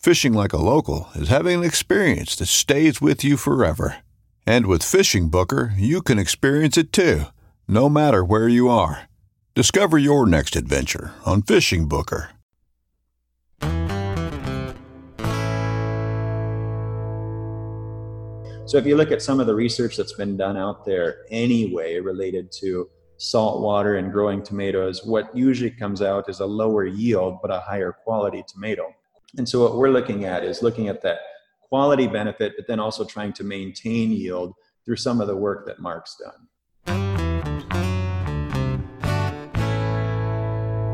Fishing like a local is having an experience that stays with you forever. And with Fishing Booker, you can experience it too, no matter where you are. Discover your next adventure on Fishing Booker. So if you look at some of the research that's been done out there anyway related to salt water and growing tomatoes, what usually comes out is a lower yield but a higher quality tomato. And so what we're looking at is looking at that quality benefit, but then also trying to maintain yield through some of the work that Mark's done.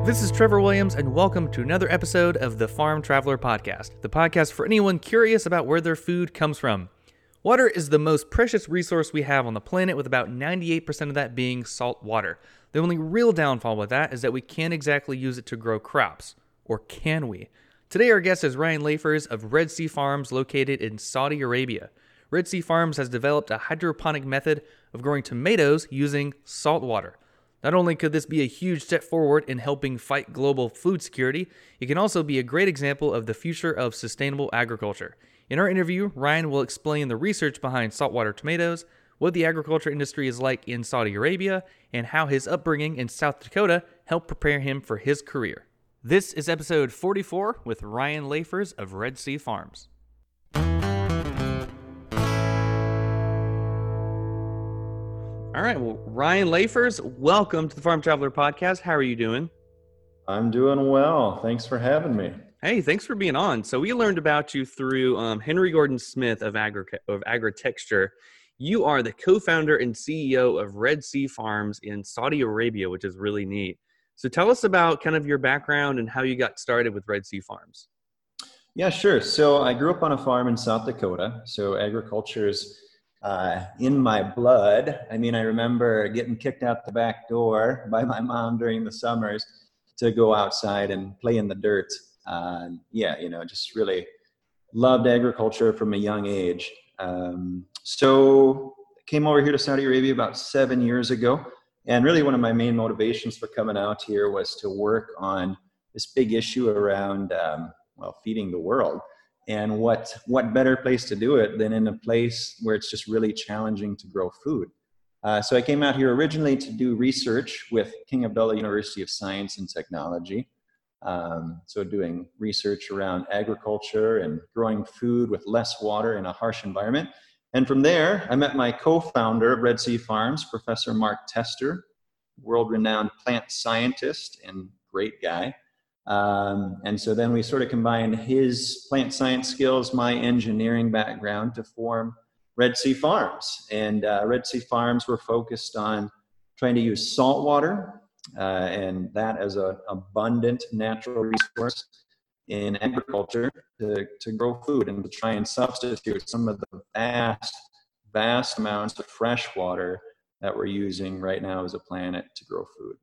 This is Trevor Williams, and welcome to another episode of the Farm Traveler Podcast, the podcast for anyone curious about where their food comes from. Water is the most precious resource we have on the planet, with about 98% of that being salt water. The only real downfall with that is that we can't exactly use it to grow crops. Or can we? Today, our guest is Ryan Lefers of Red Sea Farms, located in Saudi Arabia. Red Sea Farms has developed a hydroponic method of growing tomatoes using salt water. Not only could this be a huge step forward in helping fight global food security, it can also be a great example of the future of sustainable agriculture. In our interview, Ryan will explain the research behind saltwater tomatoes, what the agriculture industry is like in Saudi Arabia, and how his upbringing in South Dakota helped prepare him for his career. This is episode 44 with Ryan Lefers of Red Sea Farms. All right, well, Ryan Lefers, welcome to the Farm Traveler Podcast. How are you doing? I'm doing well. Thanks for having me. Hey, thanks for being on. So we learned about you through um, Henry Gordon Smith of Agri of Agritecture. You are the co-founder and CEO of Red Sea Farms in Saudi Arabia, which is really neat. So tell us about kind of your background and how you got started with Red Sea Farms. Yeah, sure. So I grew up on a farm in South Dakota. So agriculture is uh, in my blood. I mean, I remember getting kicked out the back door by my mom during the summers to go outside and play in the dirt uh, yeah, you know, just really loved agriculture from a young age. Um, so came over here to Saudi Arabia about seven years ago. And really one of my main motivations for coming out here was to work on this big issue around, um, well, feeding the world. And what, what better place to do it than in a place where it's just really challenging to grow food. Uh, so I came out here originally to do research with King Abdullah University of Science and Technology. Um, so doing research around agriculture and growing food with less water in a harsh environment. And from there, I met my co-founder of Red Sea Farms, Professor Mark Tester, world-renowned plant scientist and great guy. Um, and so then we sort of combined his plant science skills, my engineering background to form Red Sea Farms. And uh, Red Sea Farms were focused on trying to use salt water uh, and that as an abundant natural resource in agriculture to, to grow food and to try and substitute some of the vast, vast amounts of fresh water that we're using right now as a planet to grow food.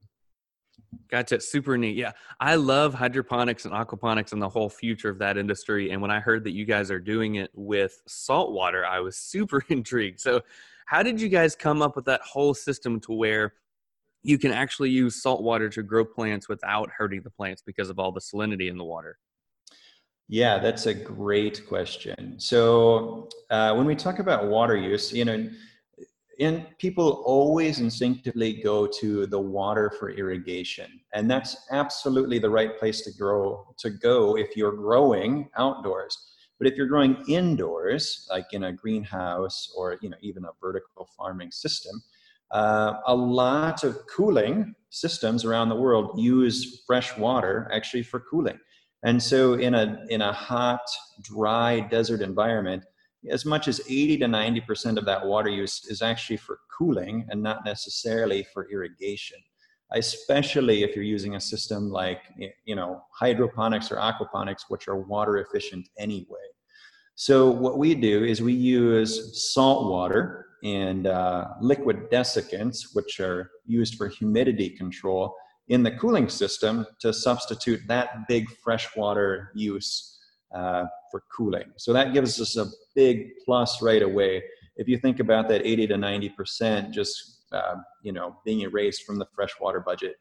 Gotcha. Super neat. Yeah. I love hydroponics and aquaponics and the whole future of that industry. And when I heard that you guys are doing it with salt water, I was super intrigued. So How did you guys come up with that whole system to where you can actually use salt water to grow plants without hurting the plants because of all the salinity in the water? Yeah, that's a great question. So uh, when we talk about water use, you know, and people always instinctively go to the water for irrigation and that's absolutely the right place to grow to go if you're growing outdoors but if you're growing indoors like in a greenhouse or you know even a vertical farming system uh, a lot of cooling systems around the world use fresh water actually for cooling and so in a in a hot dry desert environment as much as 80 to 90% of that water use is actually for cooling and not necessarily for irrigation especially if you're using a system like you know hydroponics or aquaponics which are water efficient anyway. So what we do is we use salt water and uh, liquid desiccants which are used for humidity control in the cooling system to substitute that big freshwater use uh, for cooling. So that gives us a big plus right away. If you think about that 80 to 90% just, uh, you know, being erased from the freshwater budget.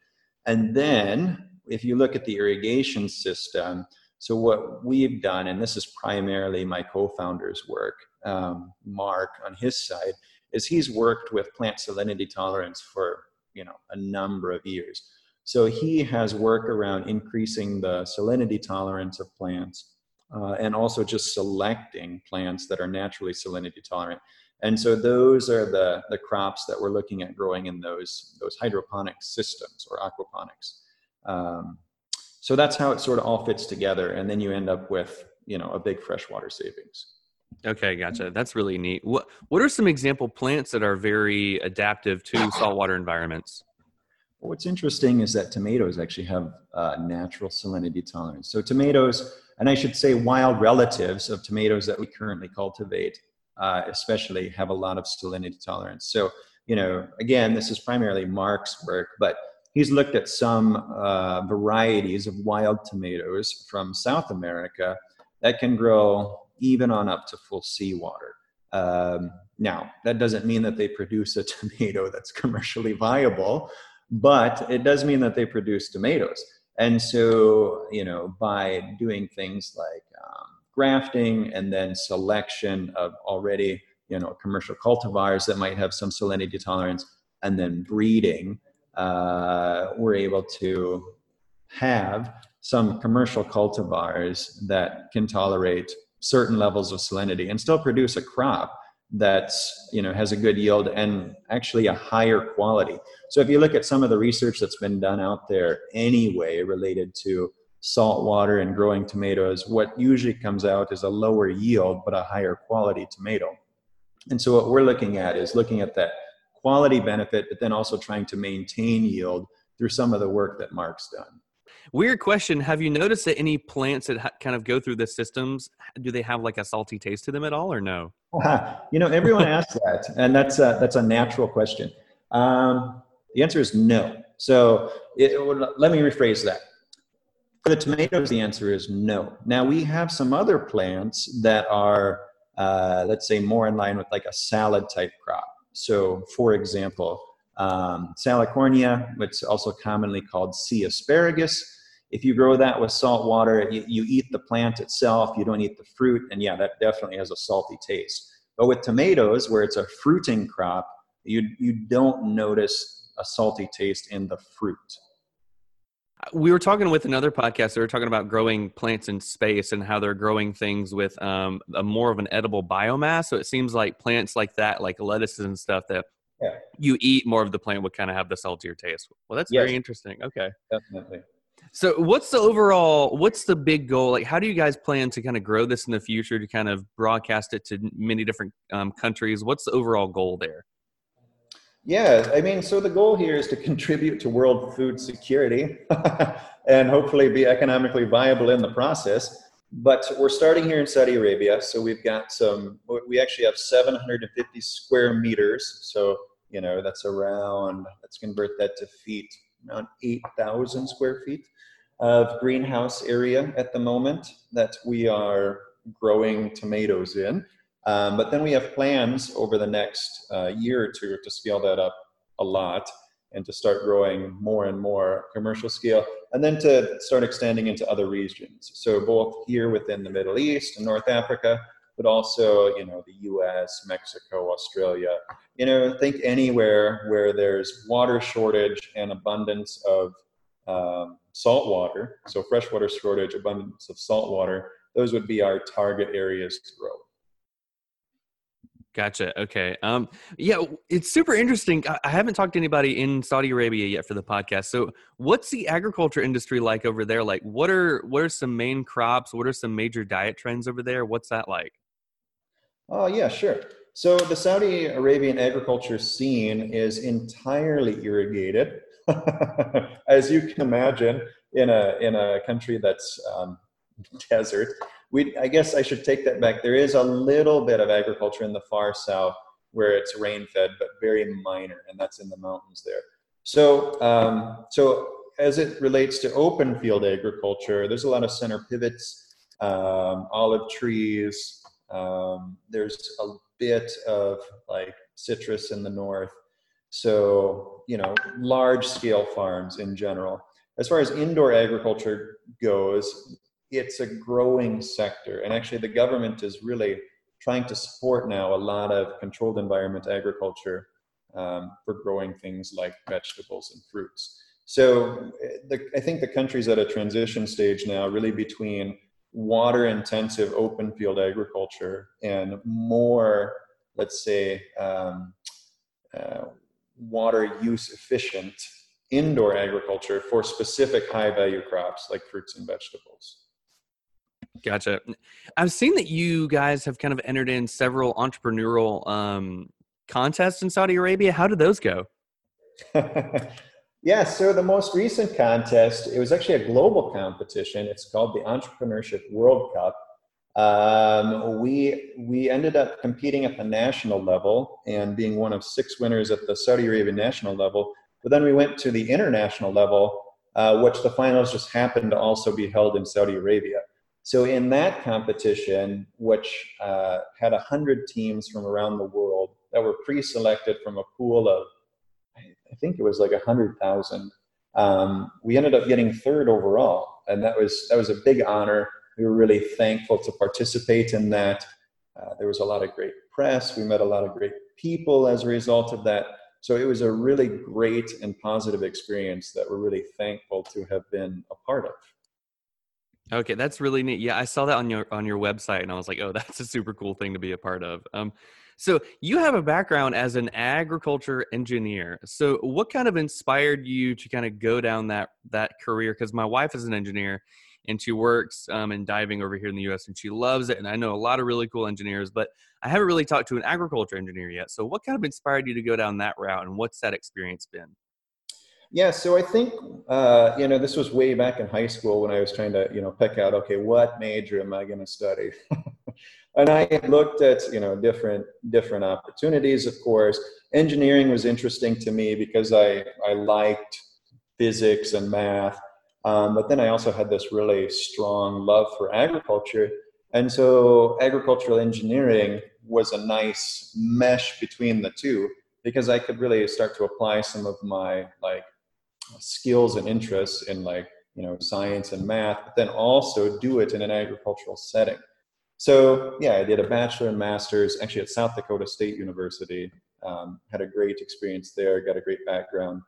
And then if you look at the irrigation system, so what we've done, and this is primarily my co-founder's work, um, Mark on his side, is he's worked with plant salinity tolerance for you know a number of years. So he has work around increasing the salinity tolerance of plants uh, and also just selecting plants that are naturally salinity tolerant. And so those are the, the crops that we're looking at growing in those, those hydroponic systems or aquaponics. Um, so that's how it sort of all fits together. And then you end up with, you know, a big freshwater savings. Okay, gotcha. That's really neat. What what are some example plants that are very adaptive to saltwater environments? What's interesting is that tomatoes actually have uh, natural salinity tolerance. So tomatoes and I should say wild relatives of tomatoes that we currently cultivate, uh, especially have a lot of salinity tolerance. So, you know, again, this is primarily Mark's work, but he's looked at some uh, varieties of wild tomatoes from South America that can grow even on up to full seawater. Um, now, that doesn't mean that they produce a tomato that's commercially viable, but it does mean that they produce tomatoes. And so, you know, by doing things like um, grafting and then selection of already, you know, commercial cultivars that might have some salinity tolerance, and then breeding, uh, we're able to have some commercial cultivars that can tolerate certain levels of salinity and still produce a crop that's you know has a good yield and actually a higher quality. So if you look at some of the research that's been done out there anyway related to salt water and growing tomatoes what usually comes out is a lower yield but a higher quality tomato. And so what we're looking at is looking at that quality benefit but then also trying to maintain yield through some of the work that mark's done Weird question. Have you noticed that any plants that ha- kind of go through the systems, do they have like a salty taste to them at all or no? you know, everyone asks that, and that's a, that's a natural question. Um, the answer is no. So it, let me rephrase that. For the tomatoes, the answer is no. Now we have some other plants that are, uh, let's say, more in line with like a salad type crop. So, for example, um, Salicornia, which is also commonly called sea asparagus. If you grow that with salt water, you, you eat the plant itself, you don't eat the fruit, and yeah, that definitely has a salty taste. But with tomatoes, where it's a fruiting crop, you, you don't notice a salty taste in the fruit. We were talking with another podcast. They were talking about growing plants in space and how they're growing things with um, a more of an edible biomass. So it seems like plants like that, like lettuces and stuff, that yeah. you eat more of the plant would kind of have the saltier taste. Well, that's yes. very interesting. Okay. Definitely. So what's the overall what's the big goal? Like how do you guys plan to kind of grow this in the future to kind of broadcast it to many different um, countries? What's the overall goal there? Yeah, I mean, so the goal here is to contribute to world food security and hopefully be economically viable in the process. But we're starting here in Saudi Arabia, so we've got some. We actually have 750 square meters, so you know that's around. Let's convert that to feet. Around 8,000 square feet of greenhouse area at the moment that we are growing tomatoes in. Um, but then we have plans over the next uh, year or two to scale that up a lot and to start growing more and more commercial scale, and then to start extending into other regions. So both here within the Middle East and North Africa, but also you know the U.S., Mexico, Australia. You know, think anywhere where there's water shortage and abundance of um, salt water. So freshwater shortage, abundance of salt water. Those would be our target areas to grow. Gotcha. Okay. Um, yeah, it's super interesting. I haven't talked to anybody in Saudi Arabia yet for the podcast. So, what's the agriculture industry like over there? Like, what are what are some main crops? What are some major diet trends over there? What's that like? Oh yeah, sure. So the Saudi Arabian agriculture scene is entirely irrigated, as you can imagine, in a in a country that's um, desert we, I guess I should take that back. There is a little bit of agriculture in the far south where it's rain fed, but very minor, and that's in the mountains there. So, um, so as it relates to open field agriculture, there's a lot of center pivots, um, olive trees. Um, there's a bit of like citrus in the north. So, you know, large scale farms in general. As far as indoor agriculture goes, it's a growing sector. And actually, the government is really trying to support now a lot of controlled environment agriculture um, for growing things like vegetables and fruits. So the, I think the country's at a transition stage now, really between water intensive open field agriculture and more, let's say, um, uh, water use efficient indoor agriculture for specific high value crops like fruits and vegetables. Gotcha. I've seen that you guys have kind of entered in several entrepreneurial um, contests in Saudi Arabia. How did those go? yeah, so the most recent contest, it was actually a global competition. It's called the Entrepreneurship World Cup. Um, we we ended up competing at the national level and being one of six winners at the Saudi Arabian national level. But then we went to the international level, uh, which the finals just happened to also be held in Saudi Arabia. So in that competition, which uh, had 100 teams from around the world that were pre-selected from a pool of, I think it was like a 100,000, um, we ended up getting third overall. And that was, that was a big honor. We were really thankful to participate in that. Uh, there was a lot of great press. We met a lot of great people as a result of that. So it was a really great and positive experience that we're really thankful to have been a part of. Okay, that's really neat. Yeah, I saw that on your on your website, and I was like, oh, that's a super cool thing to be a part of. Um, so you have a background as an agriculture engineer. So what kind of inspired you to kind of go down that that career? Because my wife is an engineer, and she works um, in diving over here in the U.S. and she loves it. And I know a lot of really cool engineers, but I haven't really talked to an agriculture engineer yet. So what kind of inspired you to go down that route, and what's that experience been? Yeah, so I think uh, you know this was way back in high school when I was trying to you know pick out okay what major am I going to study, and I looked at you know different different opportunities. Of course, engineering was interesting to me because I I liked physics and math, um, but then I also had this really strong love for agriculture, and so agricultural engineering was a nice mesh between the two because I could really start to apply some of my like skills and interests in like you know science and math but then also do it in an agricultural setting so yeah i did a bachelor and master's actually at south dakota state university. Um, had a great experience there got a great background.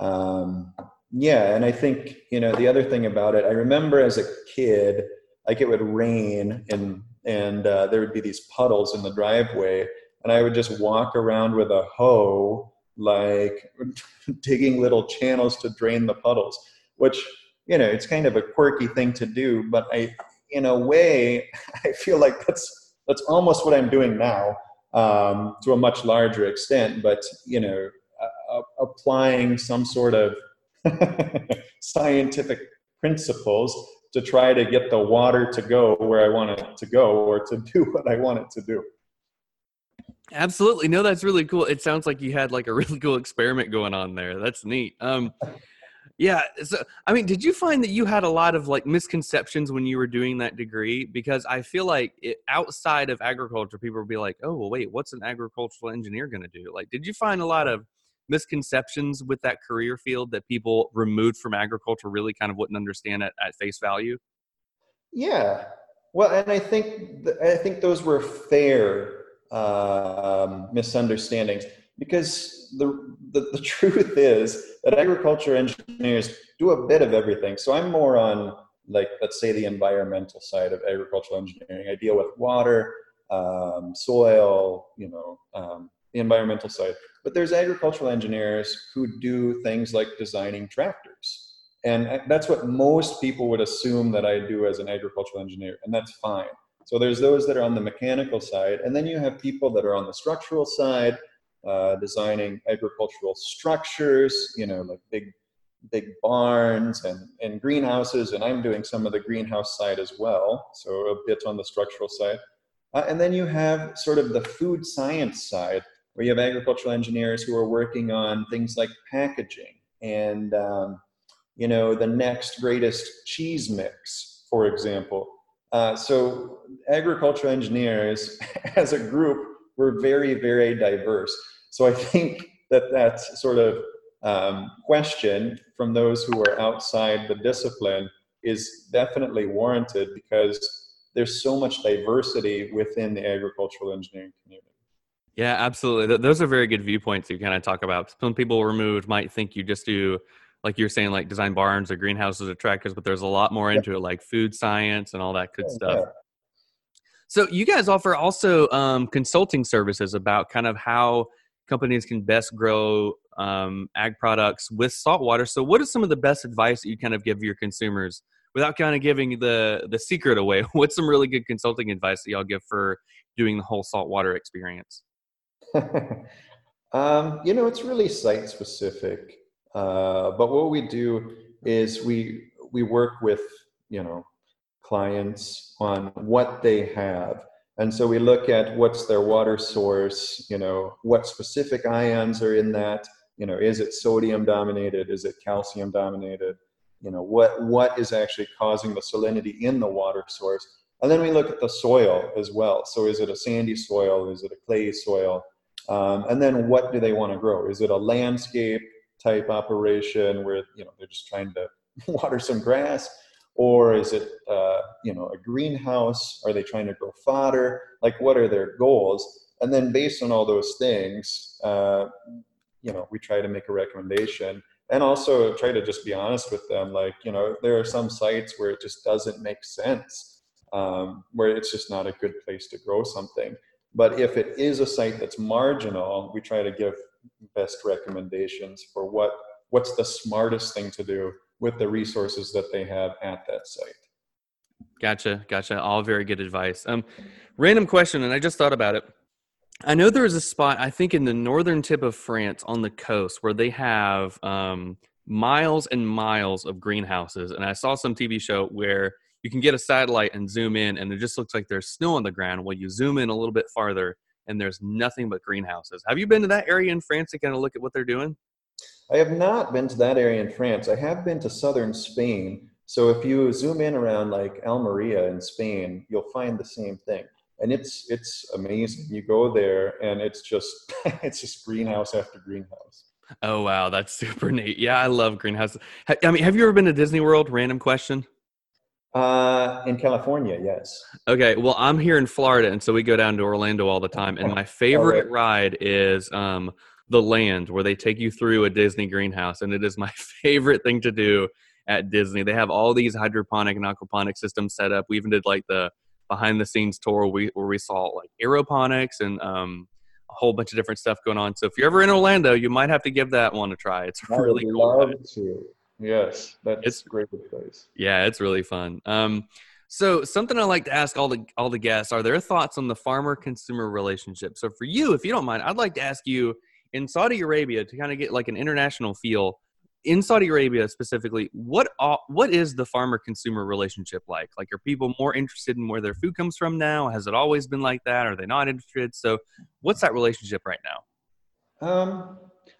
Um, yeah and i think you know the other thing about it i remember as a kid like it would rain and and uh, there would be these puddles in the driveway and i would just walk around with a hoe like digging little channels to drain the puddles, which, you know, it's kind of a quirky thing to do, but I, in a way, I feel like that's, that's almost what I'm doing now um, to a much larger extent, but, you know, uh, applying some sort of scientific principles to try to get the water to go where I want it to go or to do what I want it to do. Absolutely. No, that's really cool. It sounds like you had like a really cool experiment going on there. That's neat. Um, Yeah. So, I mean, did you find that you had a lot of like misconceptions when you were doing that degree? Because I feel like it, outside of agriculture, people would be like, oh, well, wait, what's an agricultural engineer going to do? Like, did you find a lot of misconceptions with that career field that people removed from agriculture really kind of wouldn't understand at, at face value? Yeah. Well, and I think th- I think those were fair um, misunderstandings because the, the, the truth is that agriculture engineers do a bit of everything. So I'm more on like let's say the environmental side of agricultural engineering. I deal with water, um, soil, you know, um, the environmental side. But there's agricultural engineers who do things like designing tractors. And that's what most people would assume that I do as an agricultural engineer, and that's fine. So there's those that are on the mechanical side, and then you have people that are on the structural side, uh, designing agricultural structures, you know, like big, big barns and, and greenhouses. And I'm doing some of the greenhouse side as well, so a bit on the structural side. Uh, and then you have sort of the food science side, where you have agricultural engineers who are working on things like packaging and um, you know the next greatest cheese mix, for example. Uh, so agricultural engineers, as a group, we're very very diverse. So I think that that sort of um, question from those who are outside the discipline is definitely warranted because there's so much diversity within the agricultural engineering community. Yeah, absolutely. those are very good viewpoints you kind of talk about. Some people removed might think you just do, like you're saying, like design barns or greenhouses or tractors, but there's a lot more into it, like food science and all that good yeah, stuff. Yeah. So you guys offer also um, consulting services about kind of how companies can best grow um, ag products with saltwater. So what is some of the best advice that you kind of give your consumers without kind of giving the the secret away? What's some really good consulting advice that y'all give for doing the whole saltwater experience? um, you know, it's really site specific. Uh, but what we do is we we work with you know clients on what they have. And so we look at what's their water source you know what specific ions are in that you know is it sodium dominated is it calcium dominated? You know what what is actually causing the salinity in the water source? And then we look at the soil as well. So is it a sandy soil? Is it a clay soil? Um, and then what do they want to grow? Is it a landscape type operation where you know they're just trying to water some grass, or is it uh, you know a greenhouse? Are they trying to grow fodder? Like what are their goals? And then based on all those things, uh, you know, we try to make a recommendation and also try to just be honest with them. Like you know, there are some sites where it just doesn't make sense, um, where it's just not a good place to grow something. But if it is a site that's marginal, we try to give best recommendations for what what's the smartest thing to do with the resources that they have at that site. Gotcha, gotcha. All very good advice. Um, random question, and I just thought about it. I know there is a spot, I think, in the northern tip of France on the coast where they have um, miles and miles of greenhouses. And I saw some TV show where you can get a satellite and zoom in and it just looks like there's snow on the ground well you zoom in a little bit farther and there's nothing but greenhouses have you been to that area in france to kind of look at what they're doing i have not been to that area in france. I have been to southern spain. So if you zoom in around like almeria in spain you'll find the same thing. And it's it's amazing. You go there and it's just it's just greenhouse after greenhouse. Oh wow. That's super neat. Yeah i love greenhouses i mean have you ever been to disney world? Random question. Uh, in California, yes. Okay, well, I'm here in Florida, and so we go down to Orlando all the time. And my favorite ride is um, the Land, where they take you through a Disney greenhouse, and it is my favorite thing to do at Disney. They have all these hydroponic and aquaponic systems set up. We even did like the behind the scenes tour where we, where we saw like aeroponics and um, a whole bunch of different stuff going on. So if you're ever in Orlando, you might have to give that one a try. It's really cool. Love to. Yes, that's it's a great place. Yeah, it's really fun. Um, so something I like to ask all the all the guests are their thoughts on the farmer consumer relationship. So for you, if you don't mind, I'd like to ask you in Saudi Arabia to kind of get like an international feel. In Saudi Arabia specifically, what what is the farmer consumer relationship like? Like, are people more interested in where their food comes from now? Has it always been like that? Are they not interested? So, what's that relationship right now? Um,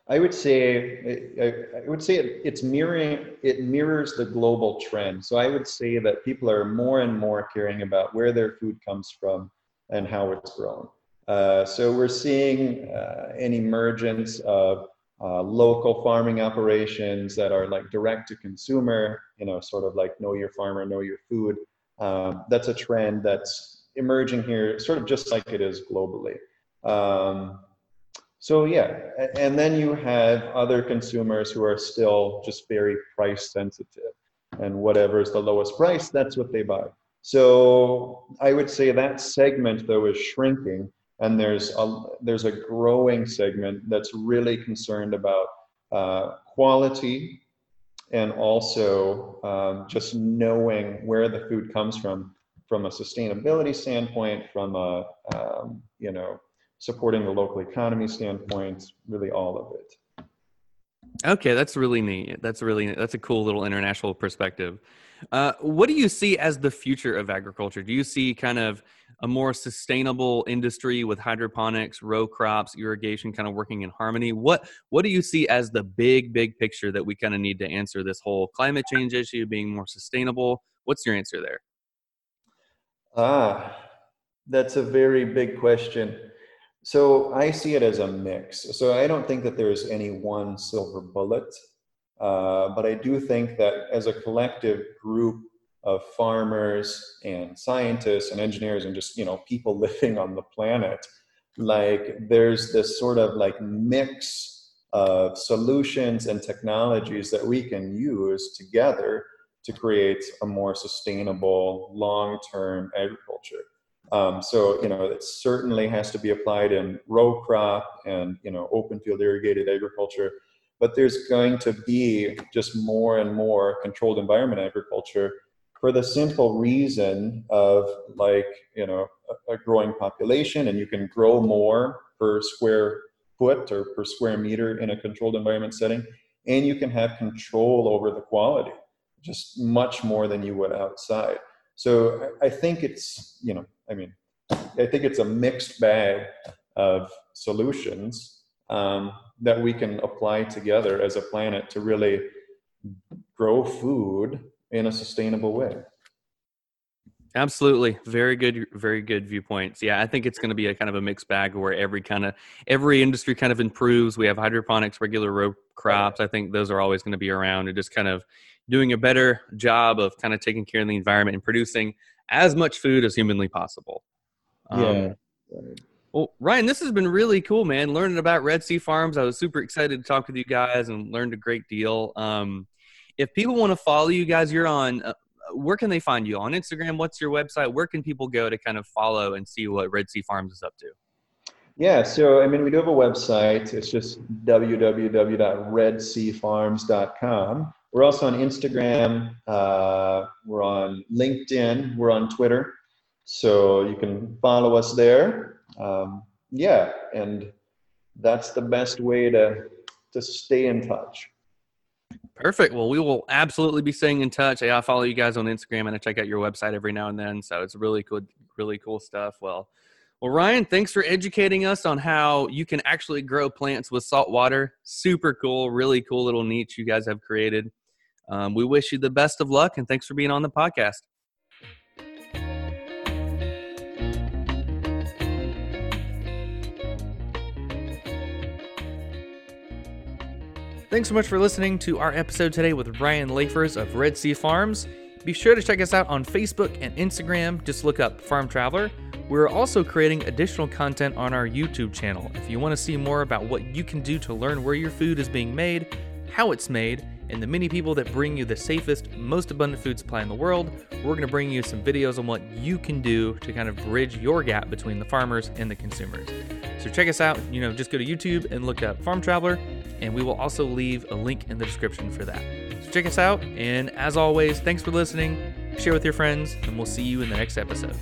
I would say I, I would say it, it's mirroring it mirrors the global trend. So I would say that people are more and more caring about where their food comes from and how it's grown. Uh, so we're seeing uh, an emergence of uh, local farming operations that are like direct to consumer, you know, sort of like know your farmer, know your food. Um, that's a trend that's emerging here, sort of just like it is globally. Um, so yeah, and then you have other consumers who are still just very price sensitive, and whatever is the lowest price, that's what they buy. So I would say that segment though is shrinking, and there's a there's a growing segment that's really concerned about uh, quality and also um, just knowing where the food comes from from a sustainability standpoint from a um, you know supporting the local economy standpoint really all of it. Okay that's really neat. That's really that's a cool little international perspective. Uh, what do you see as the future of agriculture? Do you see kind of a more sustainable industry with hydroponics, row crops, irrigation kind of working in harmony? What what do you see as the big big picture that we kind of need to answer this whole climate change issue being more sustainable? What's your answer there? Ah, that's a very big question. So I see it as a mix. So I don't think that there's any one silver bullet, uh, but I do think that as a collective group, of farmers and scientists and engineers and just you know people living on the planet. Like there's this sort of like mix of solutions and technologies that we can use together to create a more sustainable long-term agriculture. Um, so you know it certainly has to be applied in row crop and you know open field irrigated agriculture but there's going to be just more and more controlled environment agriculture for the simple reason of like you know a, a, growing population and you can grow more per square foot or per square meter in a controlled environment setting and you can have control over the quality just much more than you would outside. So i, think it's you know i mean i think it's a mixed bag of solutions um, that we can apply together as a planet to really grow food in a sustainable way. Absolutely. Very good, very good viewpoints. Yeah, I think it's going to be a kind of a mixed bag where every kind of every industry kind of improves. We have hydroponics, regular row crops. I think those are always going to be around and just kind of doing a better job of kind of taking care of the environment and producing as much food as humanly possible. Um, yeah. Well, Ryan, this has been really cool, man. Learning about Red Sea Farms. I was super excited to talk with you guys and learned a great deal. Um, if people want to follow you guys, you're on. Uh, where can they find you on Instagram? What's your website? Where can people go to kind of follow and see what Red Sea Farms is up to? Yeah, so I mean, we do have a website. It's just www.redseafarms.com. We're also on Instagram. Uh, we're on LinkedIn. We're on Twitter. So you can follow us there. Um, yeah, and that's the best way to to stay in touch. Perfect. Well, we will absolutely be staying in touch. I follow you guys on Instagram and I check out your website every now and then. So it's really cool, really cool stuff. Well, well, Ryan, thanks for educating us on how you can actually grow plants with salt water. Super cool, really cool little niche you guys have created. Um, we wish you the best of luck and thanks for being on the podcast. Thanks so much for listening to our episode today with Ryan Lefers of Red Sea Farms. Be sure to check us out on Facebook and Instagram. Just look up Farm Traveler. We're also creating additional content on our YouTube channel. If you want to see more about what you can do to learn where your food is being made, how it's made, and the many people that bring you the safest, most abundant food supply in the world, we're going to bring you some videos on what you can do to kind of bridge your gap between the farmers and the consumers. So check us out. You know, just go to YouTube and look up Farm Traveler and we will also leave a link in the description for that. So check us out, and as always, thanks for listening, share with your friends, and we'll see you in the next episode.